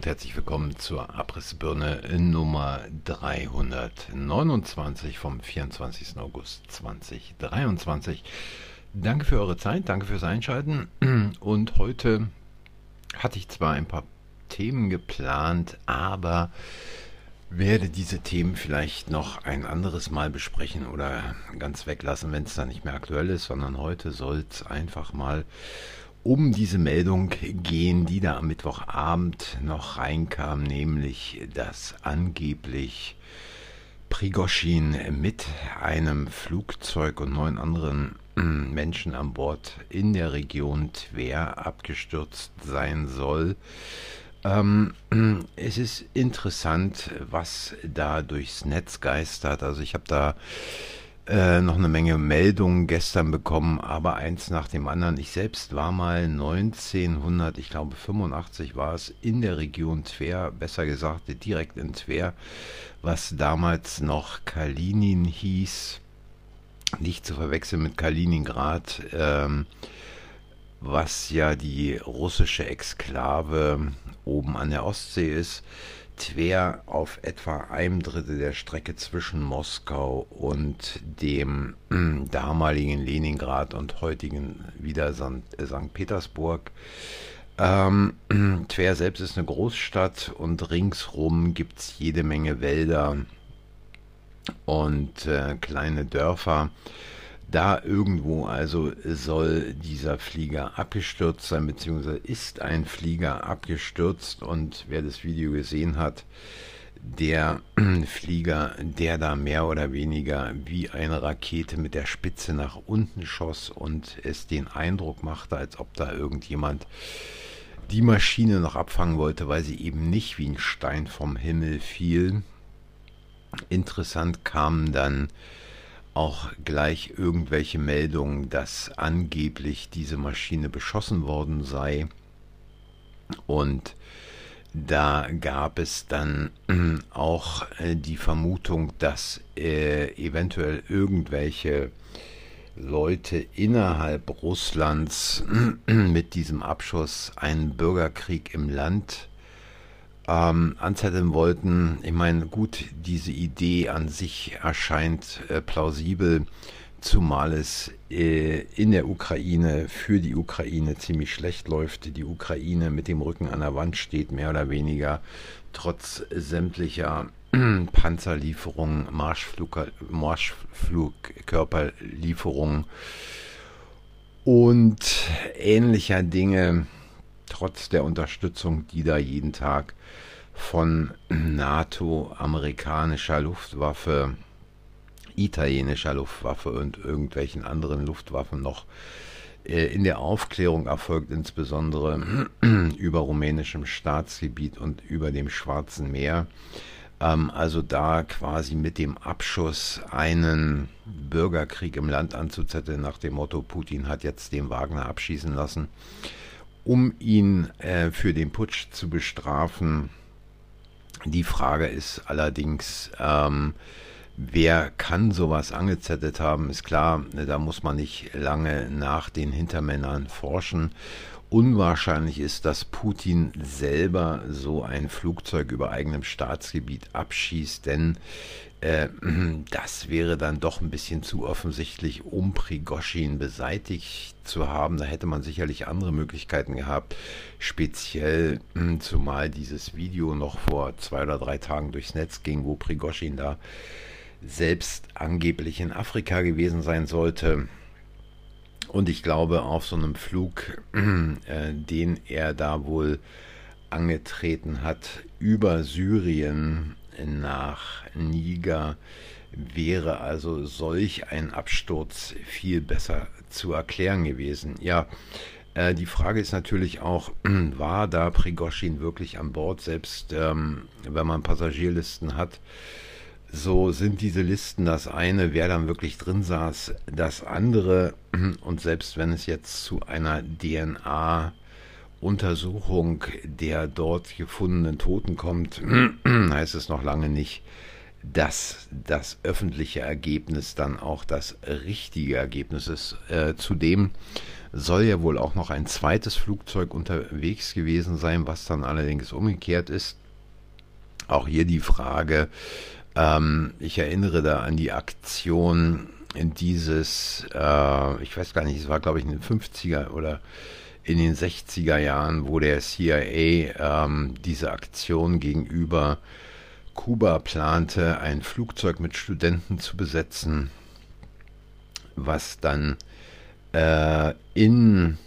und herzlich willkommen zur Abrissbirne Nummer 329 vom 24. August 2023. Danke für eure Zeit, danke fürs Einschalten. Und heute hatte ich zwar ein paar Themen geplant, aber werde diese Themen vielleicht noch ein anderes Mal besprechen oder ganz weglassen, wenn es dann nicht mehr aktuell ist, sondern heute soll es einfach mal um diese Meldung gehen, die da am Mittwochabend noch reinkam, nämlich dass angeblich Prigoschin mit einem Flugzeug und neun anderen hm, Menschen an Bord in der Region Tver abgestürzt sein soll. Ähm, es ist interessant, was da durchs Netz geistert. Also ich habe da äh, noch eine Menge Meldungen gestern bekommen, aber eins nach dem anderen. Ich selbst war mal 1900, ich glaube 85 war es, in der Region Tver, besser gesagt direkt in Tver, was damals noch Kalinin hieß, nicht zu verwechseln mit Kaliningrad, ähm, was ja die russische Exklave oben an der Ostsee ist. Twer auf etwa einem Drittel der Strecke zwischen Moskau und dem äh, damaligen Leningrad und heutigen wieder St. Äh, Petersburg. Ähm, Twer selbst ist eine Großstadt und ringsrum gibt es jede Menge Wälder und äh, kleine Dörfer. Da irgendwo also soll dieser Flieger abgestürzt sein, beziehungsweise ist ein Flieger abgestürzt und wer das Video gesehen hat, der Flieger, der da mehr oder weniger wie eine Rakete mit der Spitze nach unten schoss und es den Eindruck machte, als ob da irgendjemand die Maschine noch abfangen wollte, weil sie eben nicht wie ein Stein vom Himmel fiel. Interessant kamen dann auch gleich irgendwelche Meldungen, dass angeblich diese Maschine beschossen worden sei. Und da gab es dann auch äh, die Vermutung, dass äh, eventuell irgendwelche Leute innerhalb Russlands mit diesem Abschuss einen Bürgerkrieg im Land ähm, anzetteln wollten. Ich meine, gut, diese Idee an sich erscheint äh, plausibel, zumal es äh, in der Ukraine für die Ukraine ziemlich schlecht läuft. Die Ukraine mit dem Rücken an der Wand steht, mehr oder weniger, trotz sämtlicher Panzerlieferungen, Marschflug, Marschflugkörperlieferungen und ähnlicher Dinge trotz der Unterstützung, die da jeden Tag von NATO, amerikanischer Luftwaffe, italienischer Luftwaffe und irgendwelchen anderen Luftwaffen noch äh, in der Aufklärung erfolgt, insbesondere über rumänischem Staatsgebiet und über dem Schwarzen Meer. Ähm, also da quasi mit dem Abschuss einen Bürgerkrieg im Land anzuzetteln, nach dem Motto, Putin hat jetzt den Wagner abschießen lassen um ihn äh, für den Putsch zu bestrafen. Die Frage ist allerdings, ähm, wer kann sowas angezettelt haben? Ist klar, da muss man nicht lange nach den Hintermännern forschen. Unwahrscheinlich ist, dass Putin selber so ein Flugzeug über eigenem Staatsgebiet abschießt, denn äh, das wäre dann doch ein bisschen zu offensichtlich, um Prigoschin beseitigt zu haben. Da hätte man sicherlich andere Möglichkeiten gehabt. Speziell, hm, zumal dieses Video noch vor zwei oder drei Tagen durchs Netz ging, wo Prigoschin da selbst angeblich in Afrika gewesen sein sollte. Und ich glaube, auf so einem Flug, äh, den er da wohl angetreten hat, über Syrien nach Niger wäre also solch ein Absturz viel besser zu erklären gewesen. Ja, äh, die Frage ist natürlich auch, war da Prigoschin wirklich an Bord, selbst ähm, wenn man Passagierlisten hat? So sind diese Listen das eine, wer dann wirklich drin saß, das andere. Und selbst wenn es jetzt zu einer DNA Untersuchung der dort gefundenen Toten kommt, heißt es noch lange nicht, dass das öffentliche Ergebnis dann auch das richtige Ergebnis ist. Äh, zudem soll ja wohl auch noch ein zweites Flugzeug unterwegs gewesen sein, was dann allerdings umgekehrt ist. Auch hier die Frage, ähm, ich erinnere da an die Aktion dieses, äh, ich weiß gar nicht, es war glaube ich in den 50er oder in den 60er Jahren, wo der CIA ähm, diese Aktion gegenüber Kuba plante, ein Flugzeug mit Studenten zu besetzen, was dann äh, in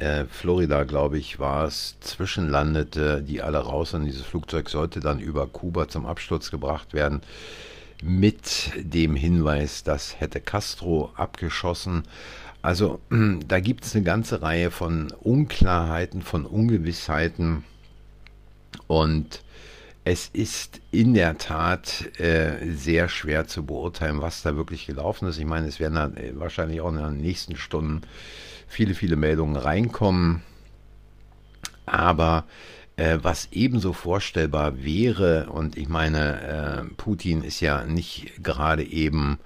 äh, Florida, glaube ich, war es, zwischenlandete, die alle raus und dieses Flugzeug sollte dann über Kuba zum Absturz gebracht werden mit dem Hinweis, das hätte Castro abgeschossen. Also da gibt es eine ganze Reihe von Unklarheiten, von Ungewissheiten und es ist in der Tat äh, sehr schwer zu beurteilen, was da wirklich gelaufen ist. Ich meine, es werden dann äh, wahrscheinlich auch in den nächsten Stunden viele, viele Meldungen reinkommen. Aber äh, was ebenso vorstellbar wäre, und ich meine, äh, Putin ist ja nicht gerade eben,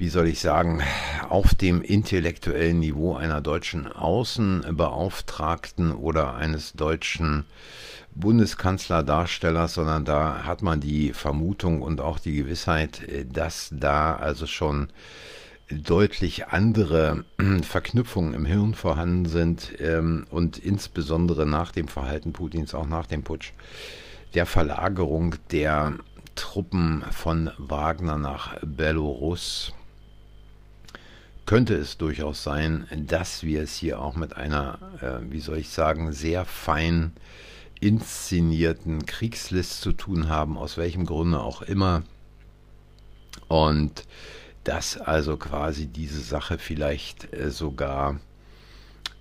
wie soll ich sagen, auf dem intellektuellen Niveau einer deutschen Außenbeauftragten oder eines deutschen Bundeskanzlerdarstellers, sondern da hat man die Vermutung und auch die Gewissheit, äh, dass da also schon deutlich andere Verknüpfungen im Hirn vorhanden sind ähm, und insbesondere nach dem Verhalten Putins, auch nach dem Putsch, der Verlagerung der Truppen von Wagner nach Belarus könnte es durchaus sein, dass wir es hier auch mit einer, äh, wie soll ich sagen, sehr fein inszenierten Kriegslist zu tun haben, aus welchem Grunde auch immer. Und dass also quasi diese Sache vielleicht äh, sogar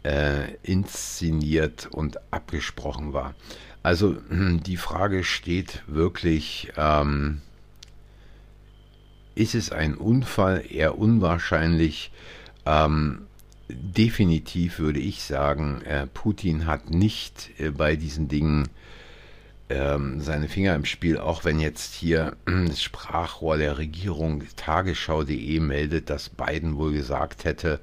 äh, inszeniert und abgesprochen war. Also die Frage steht wirklich, ähm, ist es ein Unfall? Eher unwahrscheinlich. Ähm, definitiv würde ich sagen, äh, Putin hat nicht äh, bei diesen Dingen ähm, seine Finger im Spiel, auch wenn jetzt hier das Sprachrohr der Regierung tagesschau.de meldet, dass Biden wohl gesagt hätte,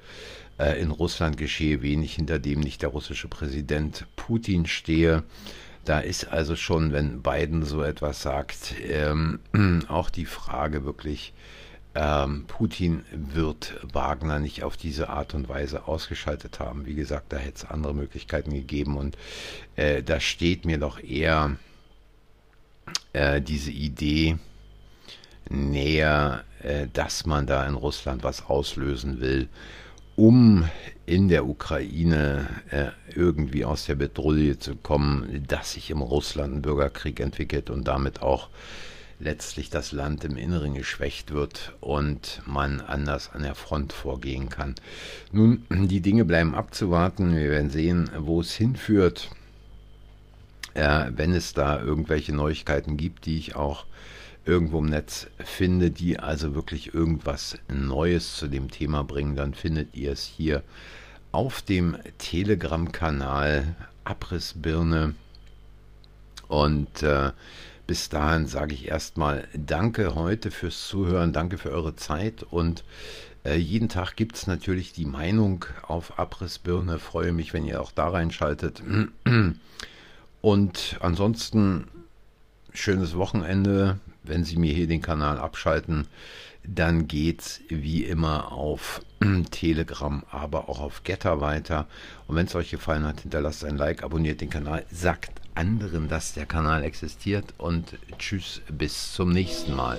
äh, in Russland geschehe wenig, hinter dem nicht der russische Präsident Putin stehe. Da ist also schon, wenn Biden so etwas sagt, ähm, auch die Frage wirklich, ähm, Putin wird Wagner nicht auf diese Art und Weise ausgeschaltet haben. Wie gesagt, da hätte es andere Möglichkeiten gegeben und äh, da steht mir doch eher äh, diese Idee näher, äh, dass man da in Russland was auslösen will, um in der Ukraine äh, irgendwie aus der Bedrulle zu kommen, dass sich im Russland ein Bürgerkrieg entwickelt und damit auch letztlich das Land im Inneren geschwächt wird und man anders an der Front vorgehen kann. Nun, die Dinge bleiben abzuwarten. Wir werden sehen, wo es hinführt. Äh, wenn es da irgendwelche Neuigkeiten gibt, die ich auch irgendwo im Netz finde, die also wirklich irgendwas Neues zu dem Thema bringen, dann findet ihr es hier auf dem Telegram-Kanal Abrissbirne. Und äh, bis dahin sage ich erstmal Danke heute fürs Zuhören, danke für eure Zeit und äh, jeden Tag gibt es natürlich die Meinung auf Abrissbirne. Freue mich, wenn ihr auch da reinschaltet. Und ansonsten schönes Wochenende. Wenn Sie mir hier den Kanal abschalten, dann geht's wie immer auf Telegram, aber auch auf Getter weiter. Und wenn es euch gefallen hat, hinterlasst ein Like, abonniert den Kanal, sagt anderen, dass der Kanal existiert und tschüss, bis zum nächsten Mal.